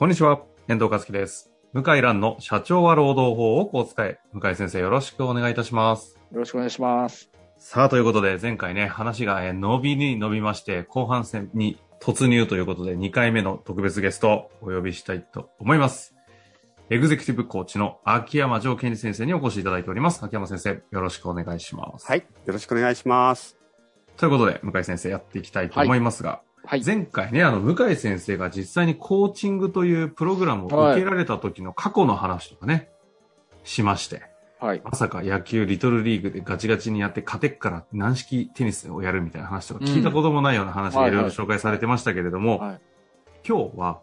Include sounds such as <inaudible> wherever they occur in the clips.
こんにちは、遠藤和樹です。向井蘭の社長は労働法をこう使え。向井先生よろしくお願いいたします。よろしくお願いします。さあ、ということで前回ね、話がえー伸びに伸びまして、後半戦に突入ということで2回目の特別ゲストをお呼びしたいと思います。エグゼクティブコーチの秋山城健二先生にお越しいただいております。秋山先生、よろしくお願いします。はい。よろしくお願いします。ということで、向井先生やっていきたいと思いますが、はい。前回ね、あの、向井先生が実際にコーチングというプログラムを受けられた時の過去の話とかね、しまして、はい。まさか野球リトルリーグでガチガチにやって勝てっから軟式テニスをやるみたいな話とか聞いたこともないような話がいろいろ紹介されてましたけれども、はい。今日は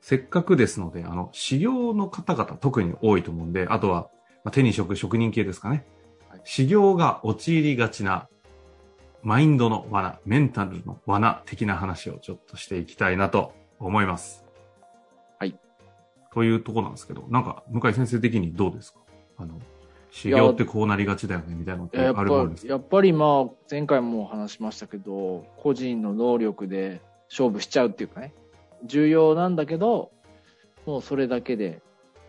せっかくですので、あの、修行の方々特に多いと思うんで、あとは、まあ、手に職、職人系ですかね。はい修行が陥りがちなマインドの罠、メンタルの罠的な話をちょっとしていきたいなと思います。はい。というところなんですけど、なんか、向井先生的にどうですか？あの、修行ってこうなりがちだよね、みたいなのってあるもんですか？ぱやっぱりまあ、前回も話しましたけど、個人の能力で勝負しちゃうっていうかね、重要なんだけど、もうそれだけで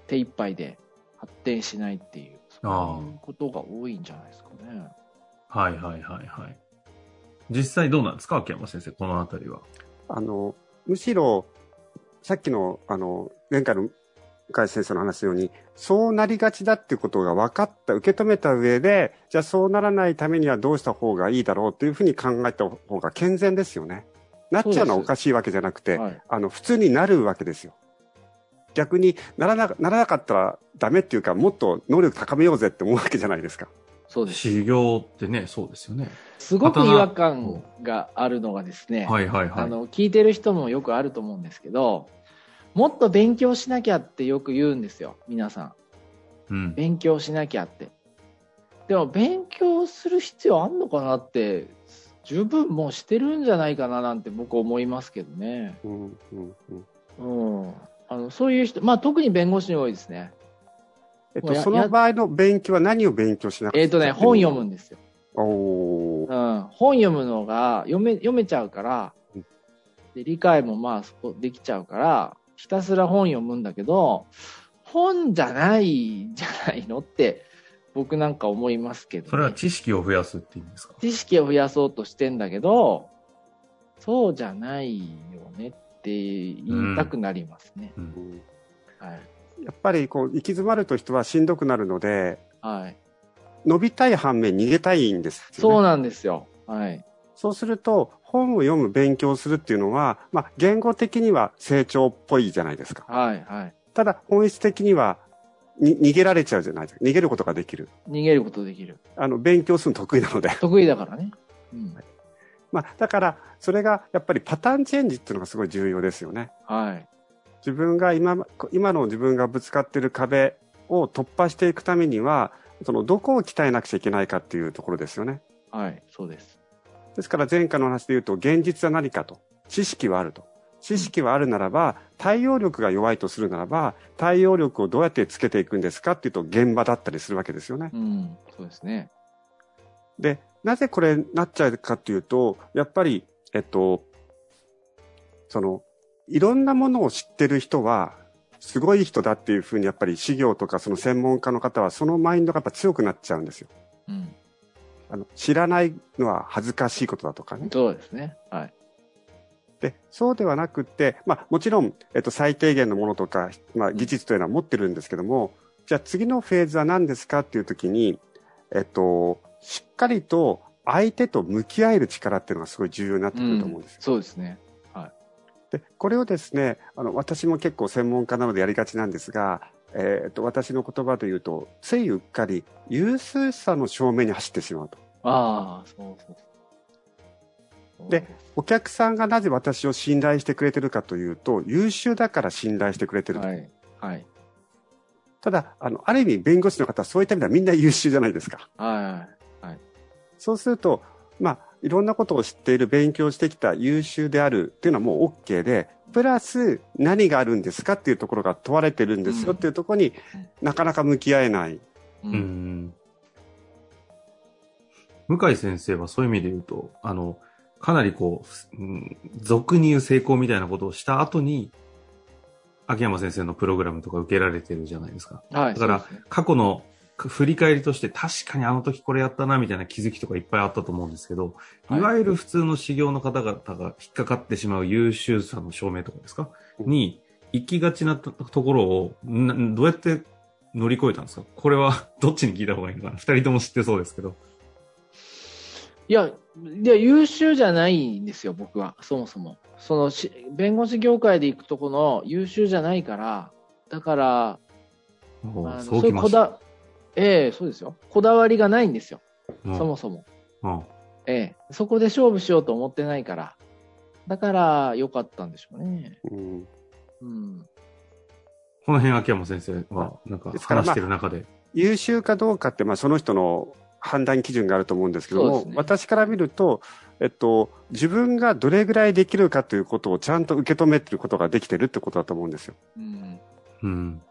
手一杯で発展しないっていう、そういうことが多いんじゃないですかね。はいはいはいはい。実際どうなんですか？秋山先生、このあたりは。あの、むしろ、さっきの、あの、前回の向井先生の話のように、そうなりがちだっていうことが分かった、受け止めた上で、じゃあそうならないためにはどうした方がいいだろうというふうに考えた方が健全ですよね。なっちゃうのはおかしいわけじゃなくて、はい。あの、普通になるわけですよ。逆にならなならなかったらダメっていうか、もっと能力高めようぜって思うわけじゃないですか。そうです。修行ってね、そうですよね。すごく違和感があるのがですね、はいはいはい。あの聞いてる人もよくあると思うんですけどもっと勉強しなきゃってよく言うんですよ皆さんうん。勉強しなきゃってでも勉強する必要あんのかなって十分もうしてるんじゃないかななんて僕思いますけどね、うんうんうんうん、あのそういう人まあ特に弁護士に多いですねえっと、その場合の勉強は何を勉強しなくえっ、とね本読むんですよ、おー。うん、本読むのが読め読めちゃうからうん。で理解もまあそこできちゃうからひたすら本読むんだけど本じゃないんじゃないのって僕なんか思いますけど、ね、それは知識を増やすって意味ですか？知識を増やそうとしてんだけどそうじゃないよねって言いたくなりますね、うん。うん。はいやっぱりこう行き詰まると人はしんどくなるのではい。伸びたい反面逃げたいんですよ、ね、そうなんですよ。はい。そうすると本を読む勉強するっていうのは、まあ、言語的には成長っぽいじゃないですか。はいはい。ただ本質的にはに逃げられちゃうじゃないですか。逃げることができる。逃げることできる。あの勉強するの得意なので。得意だからね、うん、まあだからそれがやっぱりパターンチェンジっていうのがすごい重要ですよね。はい自分が今今の自分がぶつかっている壁を突破していくためにはそのどこを鍛えなくちゃいけないかっていうところですよね。はいそうです。ですから前回の話で言うと現実は何かと。知識はあると。知識はあるならば対応力が弱いとするならば対応力をどうやってつけていくんですかっていうと現場だったりするわけですよね。うんそうですね。でなぜこれなっちゃうかっていうとやっぱりえっとそのいろんなものを知ってる人はすごい人だっていうふうにやっぱり修行とかその専門家の方はそのマインドがやっぱ強くなっちゃうんですよ。うん。あの知らないのは恥ずかしいことだとかね。そうですね。はい。で、そうではなくって、まあもちろん、えっと、最低限のものとか、まあ技術というのは持ってるんですけども、じゃあ次のフェーズは何ですかっていうときに、えっと、しっかりと相手と向き合える力っていうのがすごい重要になってくると思うんですよ。そうですねで、これをですね、あの、私も結構専門家なのでやりがちなんですが、えっと、私の言葉で言うと、ついうっかり、優秀さの正面に走ってしまうと。ああそうそうでお客さんがなぜ私を信頼してくれてるかというと、優秀だから信頼してくれてると。はい。はい。ただ、あの、ある意味弁護士の方はそういった意味ではみんな優秀じゃないですか。はい。そうすると、まあ、いろんなことを知っている、勉強してきた優秀であるっていうのはもう OK で、プラス何があるんですかっていうところが問われてるんですよっていうところになかなか向き合えない。ううんん。向井先生はそういう意味で言うと、あの、かなりこう、うん、俗に言う成功みたいなことをした後に、秋山先生のプログラムとか受けられてるじゃないですか。はい。だから過去の振り返りとして確かにあの時これやったなみたいな気づきとかいっぱいあったと思うんですけど、はいいわゆる普通の修行の方々が引っかかってしまう優秀さの証明とかですか、うんに行きがちなとところをなどうやって乗り越えたんですか？これはどっちに聞いた方がいいのかな？二人とも知ってそうですけど。いや、いや、優秀じゃないんですよ、僕は、そもそも。そのし、弁護士業界で行くとこの優秀じゃないから、だから、そう。いうこだ、ええそうですよ。こだわりがないんですよ、うんそもそも。うんええそこで勝負しようと思ってないから。だから、良かったんでしょうね。うんうん。この辺秋山先生はなんか話してる中で。優秀かどうかって、まあ、その人の判断基準があると思うんですけども、ね私から見ると、えっと、自分がどれぐらいできるかということをちゃんと受け止めてることができてるってことだと思うんですよ。うん。うん。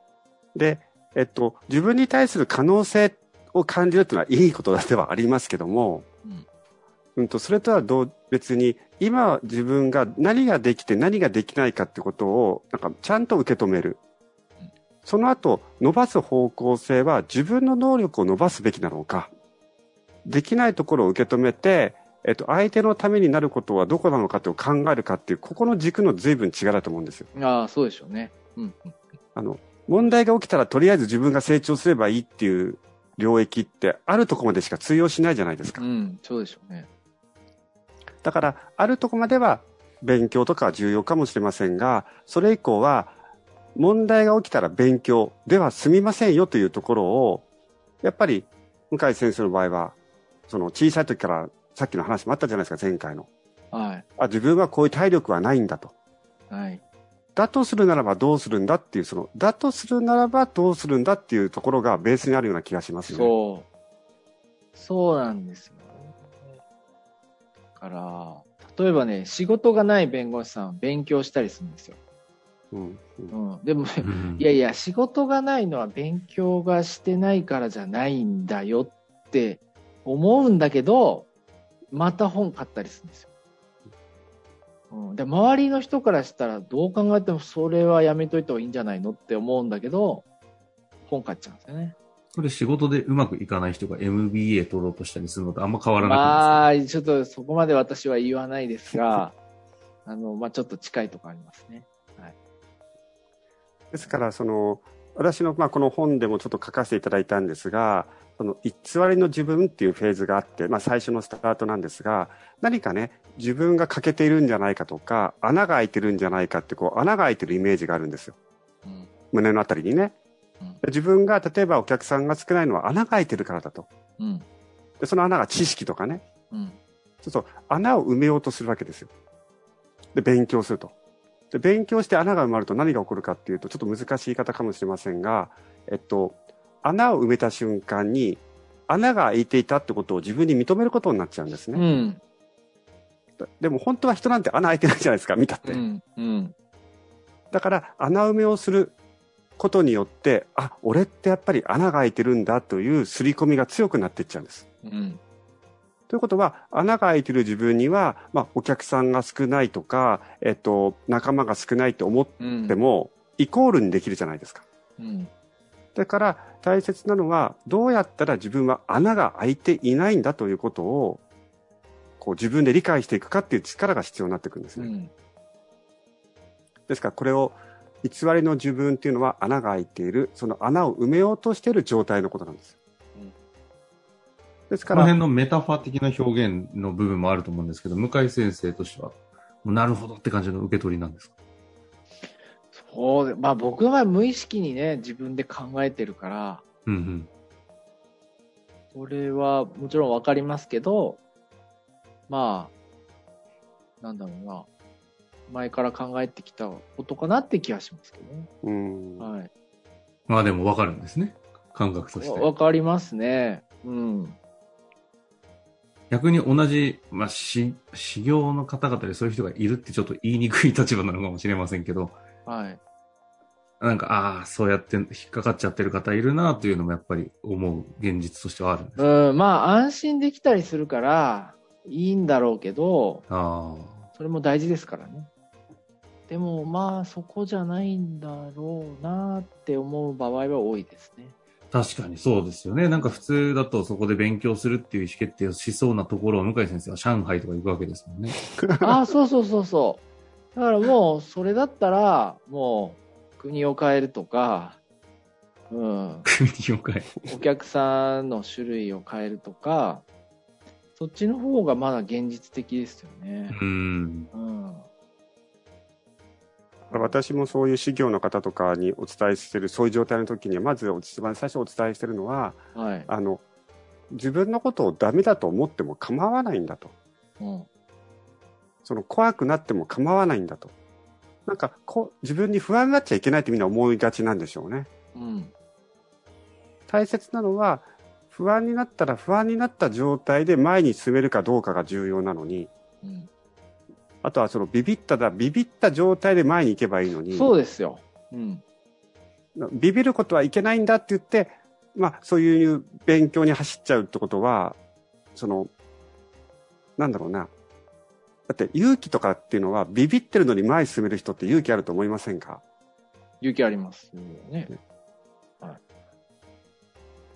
で、えっと、自分に対する可能性を感じるっていうのはいいことではありますけども、うんうんと、それとはどう別に、今自分が何ができて何ができないかってことを、なんかちゃんと受け止めるうん。その後、伸ばす方向性は自分の能力を伸ばすべきなのか、できないところを受け止めて、えっと、相手のためになることはどこなのかって考えるかっていう、ここの軸の随分違いだと思うんですよ。ああ、そうでしょうね。うん。うんあの、問題が起きたらとりあえず自分が成長すればいいっていう領域ってあるとこまでしか通用しないじゃないですか。うん、そうでしょうね。だから、あるとこまでは勉強とかは重要かもしれませんが、それ以降は問題が起きたら勉強では済みませんよというところを、やっぱり向井先生の場合は、その小さい時からさっきの話もあったじゃないですか、前回の。はい。あ、自分はこういう体力はないんだと。はい。だとするならばどうするんだっていう、その、だとするならばどうするんだっていうところがベースにあるような気がしますね。そう。そうなんですよ。だから、例えばね、仕事がない弁護士さんは勉強したりするんですよ。うん。うんうん。でも、うんいやいや、仕事がないのは勉強がしてないからじゃないんだよって思うんだけど、また本買ったりするんですよ。うん、で周りの人からしたらどう考えてもそれはやめといた方がいいんじゃないのって思うんだけど、本買っちゃうんですよね。それ仕事でうまくいかない人が MBA 取ろうとしたりするのとあんま変わらないまあ、ちょっとそこまで私は言わないですが、<laughs> あの、まあちょっと近いところありますね。ですから、その、私の、まあ、この本でもちょっと書かせていただいたんですが、その、偽りの自分っていうフェーズがあって、まあ、最初のスタートなんですが、何かね、自分が欠けているんじゃないかとか、穴が開いてるんじゃないかって、こう、穴が開いてるイメージがあるんですよ。うん。胸のあたりにね。うん自分が、例えばお客さんが少ないのは穴が開いてるからだと。うん。で、その穴が知識とかね。うん。そうすると、穴を埋めようとするわけですよ。で、勉強すると。で、勉強して穴が埋まると何が起こるかっていうと、ちょっと難しい言い方かもしれませんが、えっと、穴を埋めた瞬間に、穴が開いていたってことを自分に認めることになっちゃうんですうね。ん。でも本当は人なんて穴開いてないじゃないですか、見たって。うん。うん。だから、穴埋めをすることによって、あ、俺ってやっぱり穴が開いてるんだという刷り込みが強くなっていっちゃうんです。うん。ということは、穴が開いてる自分には、まあ、お客さんが少ないとか、えっと、仲間が少ないと思っうん。ても、イコールにできるじゃないですか。うん。だから、大切なのは、どうやったら自分は穴が開いていないんだということを、こう自分で理解していくかっていう力が必要になってくるんですね。うん。ですから、これを、偽りの自分っていうのは穴が開いている、その穴を埋めようとしている状態のことなんです。うんですから、この辺のメタファー的な表現の部分もあると思うんですけど、向井先生としては、なるほどって感じの受け取りなんですか？そうで、まあ僕は無意識にね、自分で考えてるから、うんうん。それはもちろんわかりますけど、まあ、なんだろうな、前から考えてきたことかなって気がしますけどね。うん。はい。まあでもわかるんですね。感覚としわて。わかりますね。うん。逆に同じ、まあ、し、修行の方々でそういう人がいるってちょっと言いにくい立場なのかもしれませんけど、はい。なんか、ああ、そうやって引っかかっちゃってる方いるなというのもやっぱり思う現実としてはあるんです。うん、まあ安心できたりするから、いいんだろうけど、あそれも大事ですからね。でもまあそこじゃないんだろうなって思う場合は多いですね。あ、確かにそうですよね。なんか普通だとそこで勉強するっていう意思決定をしそうなところを向井先生は上海とか行くわけですもんね。<laughs> ああ、そうそうそうそう。だからもうそれだったら、もう国を変えるとか、うん、<laughs> 国を変え。お客さんの種類を変えるとか、そっちの方がまだ現実的ですよね。うん。うん。私もそういう修行の方とかにお伝えしてる、そういう状態の時には、まず一番最初お伝えしてるのは、はい。あの、自分のことをダメだと思っても構わないんだと。うん。その怖くなっても構わないんだと。なんかこう、自分に不安になっちゃいけないってみんな思いがちなんでしょうね。うん。大切なのは、不安になったら不安になった状態で前に進めるかどうかが重要なのに、うん。あとはそのビビっただ、ビビった状態で前に行けばいいのに、そうですよ。うん。ビビることはいけないんだって言って、まあそういう勉強に走っちゃうってことは、その、なんだろうな。だって勇気とかっていうのはビビってるのに前に進める人って勇気あると思いませんか？勇気ありますよね。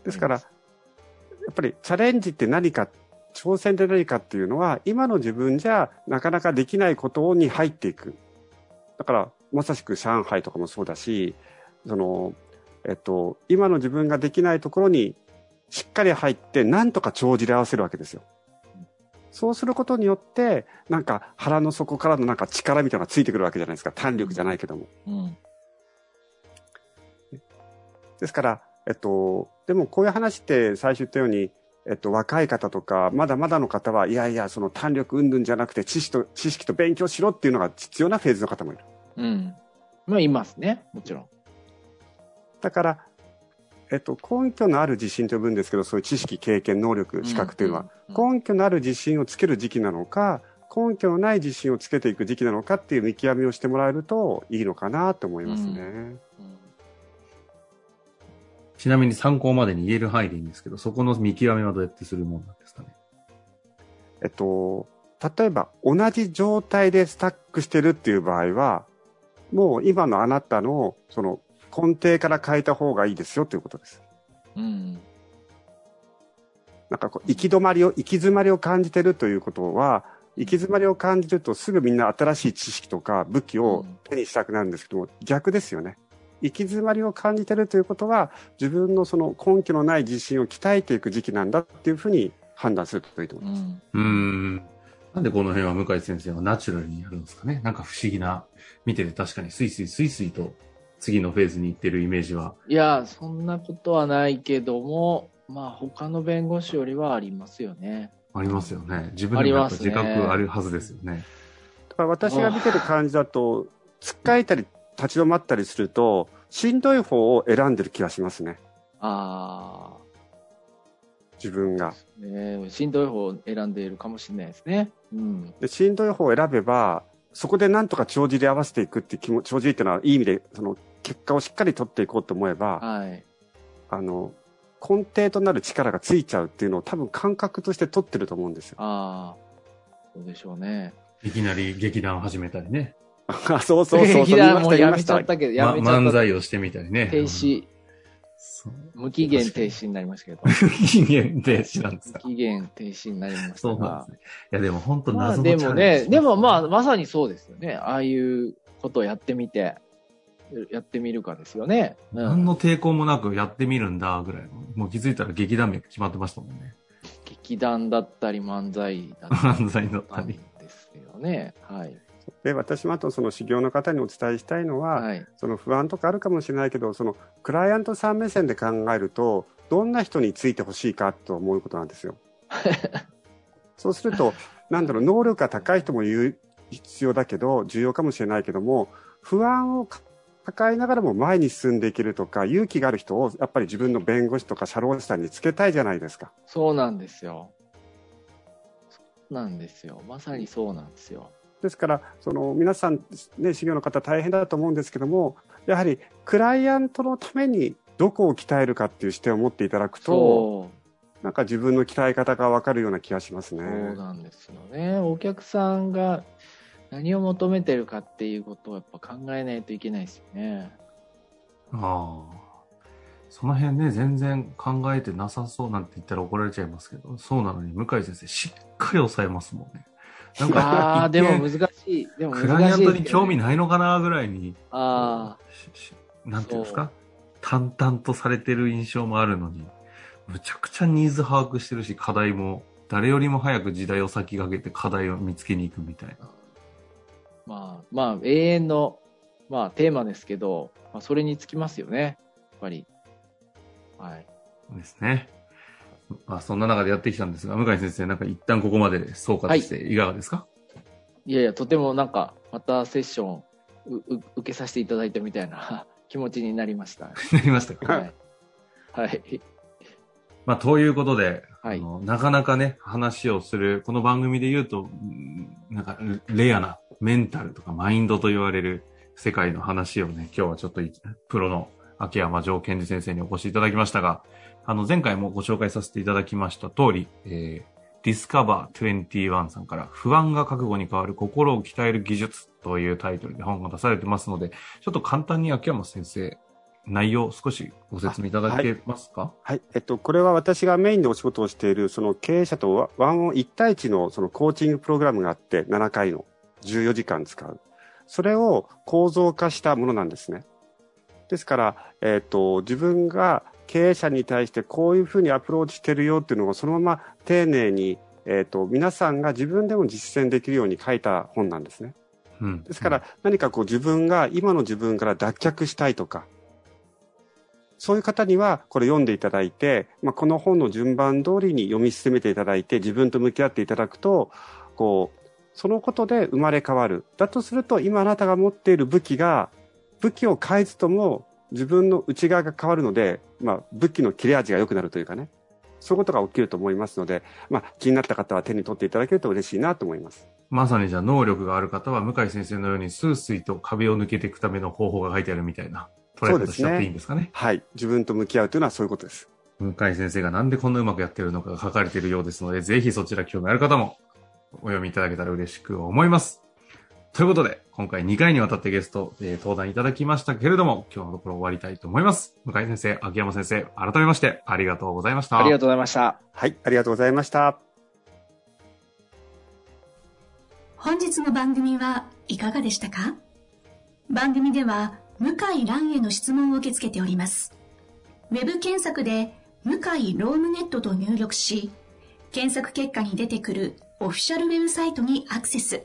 ですから、やっぱりチャレンジって何か、挑戦って何かっていうのは、今の自分じゃなかなかできないことに入っていく。だから、まさしく上海とかもそうだし、その、えっと、今の自分ができないところにしっかり入って、なんとか帳尻合わせるわけですよ。そうすることによって、なんか腹の底からのなんか力みたいなのがついてくるわけじゃないですか。胆力じゃないけども。うん。ですから、えっと、でもこういう話って最初言ったように、えっと、若い方とか、まだまだの方は、いやいや、その胆力云々じゃなくて、知識と、知識と勉強しろっていうのが必要なフェーズの方もいる。うん。まあ、いますね。もちろん。だから、えっと、根拠のある自信と呼ぶんですけど、そういう知識、経験、能力、資格というのは、うんうん根拠のある自信をつける時期なのか、根拠のない自信をつけていく時期なのかっていう見極めをしてもらえるといいのかなと思いますね。うんちなみに参考までに言える範囲でいいんですけど、そこの見極めはどうやってするもんなんですかね？えっと、例えば同じ状態でスタックしてるっていう場合は、もう今のあなたのその根底から変えた方がいいですよということです。うん。なんかこう、行き止まりを、行き詰まりを感じてるということは、行き詰まりを感じるとすぐみんな新しい知識とか武器を手にしたくなるんですけども、逆ですよね。行き詰まりを感じてるということは、自分のその根拠のない自信を鍛えていく時期なんだっていうふうに判断するといいと思います。うん。なんでこの辺は向井先生はナチュラルにやるんですかねなんか不思議な、見てて確かにスイスイスイスイと次のフェーズに行ってるイメージは。いや、そんなことはないけども、まあ、他の弁護士よりはありますよね。ありますよね。自分でもやっぱ自覚あるはずですよね。だから私が見てる感じだと、つっかえたり立ち止まったりすると、しんどい方を選んでる気がしますね。あ自分が。あ、ね、しんどい方を選んでいるかもしれないですね。うん。で、しんどい方を選べば、そこでなんとか帳尻合わせていくっていう気持ち、帳尻っていうのはいい意味で、その結果をしっかり取っていこうと思えば、はい。あの、根底となる力がついちゃうっていうのを多分感覚として取ってると思うんですよ。ああ、そうでしょうね。いきなり劇団始めたりね。あ、そうそうそうそう。劇団 <laughs> もやめちゃったけど、やまめちゃった。漫才をしてみたりね。停止、そう。無期限停止になりましたけど。<laughs> 期限停止なんですか。無期限停止になりましたがそうなんです。ね。いやでも本当まあ謎のでもね、でもまああ、まさにそうですよね。ああいうことをやってみて、やってみるかですよね。うん、何の抵抗もなくやってみるんだぐらいの。もう気づいたら劇団名決まってましたもんね。劇団だったり漫才だった <laughs> 漫才だったりり。ですよね。はい。で、私もあとその修行の方にお伝えしたいのは、はい。その不安とかあるかもしれないけど、そのクライアントさん目線で考えると、どんな人についてほしいかと思うことなんですよ。<laughs> そうすると、なんだろう、能力が高い人も必要だけど、重要かもしれないけども、不安を抱えながらも前に進んでいけるとか、勇気がある人をやっぱり自分の弁護士とか社労士さんにつけたいじゃないですか。そうなんですよ。そうなんですよ。まさにそうなんですよ。ですから、その皆さん、ね、修行の方大変だと思うんですけども、やはりクライアントのためにどこを鍛えるかっていう視点を持っていただくと。なんか自分の鍛え方がわかるような気がしますね。そうなんですよね。お客さんが何を求めてるかっていうことをやっぱ考えないといけないですよね。ああ。その辺ね、全然考えてなさそうなんて言ったら怒られちゃいますけど、そうなのに向井先生、しっかり抑えますもんね。なんあか、あ、でも難しい。でも難しいクライアントに興味い。ないのかなぐらいに、あなんていうんですか？淡々とされてる印象もあるのに、むちゃくちゃニーズ把握してるし、課題も、誰よりも早く時代を先駆けて課題を見つけに行くみたいな。あ。まあ、まあ、永遠の、まあ、テーマですけど、まあ、それにつきますよね。やっぱり。はい。ですね。まあ、そんな中でやってきたんですが、向井先生、なんか一旦ここまでで総括していかがですか、いやいや、とてもなんか、またセッションうう受けさせていただいたみたいな <laughs> 気持ちになりました。<laughs> なりましたか？はい。はい。まあ、ということで、はいあのなかなかね、話をする、この番組で言うと、うんなんか、レアなメンタルとかマインドと言われる世界の話をね、今日はちょっといプロの秋山ジョー賢司先生にお越しいただきましたが、あの、前回もご紹介させていただきました通り、えー、ディスカバー21さんから不安が覚悟に変わる心を鍛える技術というタイトルで本が出されてますので、ちょっと簡単に秋山先生、内容少しご説明いただけますか？はい。えっと、これは私がメインでお仕事をしている、その経営者とワ one on 1対1のそのコーチングプログラムがあって、7回の14時間使う。それを構造化したものなんですね。ですから、えっと、自分が経営者に対してこういうふうにアプローチしてるよっていうのをそのまま丁寧に、えっと、皆さんが自分でも実践できるように書いた本なんですね。うん。ですから、何かこう自分が今の自分から脱却したいとか、そういう方にはこれ読んでいただいて、まあ、この本の順番通りに読み進めていただいて、自分と向き合っていただくと、こう、そのことで生まれ変わる。だとすると、今あなたが持っている武器が、武器を変えずとも自分の内側が変わるので、まあ、武器の切れ味が良くなるというかね。そういうことが起きると思いますので、まあ、気になった方は手に取っていただけると嬉しいなと思います。まさにじゃあ能力がある方は向井先生のようにスースイと壁を抜けていくための方法が書いてあるみたいな捉え方しちゃっていいんですかね？はい。自分と向き合うというのはそういうことです。向井先生がなんでこんなうまくやってるのかが書かれているようですので、ぜひそちら興味ある方もお読みいただけたら嬉しく思います。ということで、今回2回にわたってゲスト、えー登壇いただきましたけれども、今日のところ終わりたいと思います。向井先生、秋山先生、改めましてありがとうございました。ありがとうございました。はい。ありがとうございました。本日の番組はいかがでしたか？番組では向井蘭への質問を受け付けております。ウェブ検索で向井ロームネットと入力し、検索結果に出てくるオフィシャルウェブサイトにアクセス。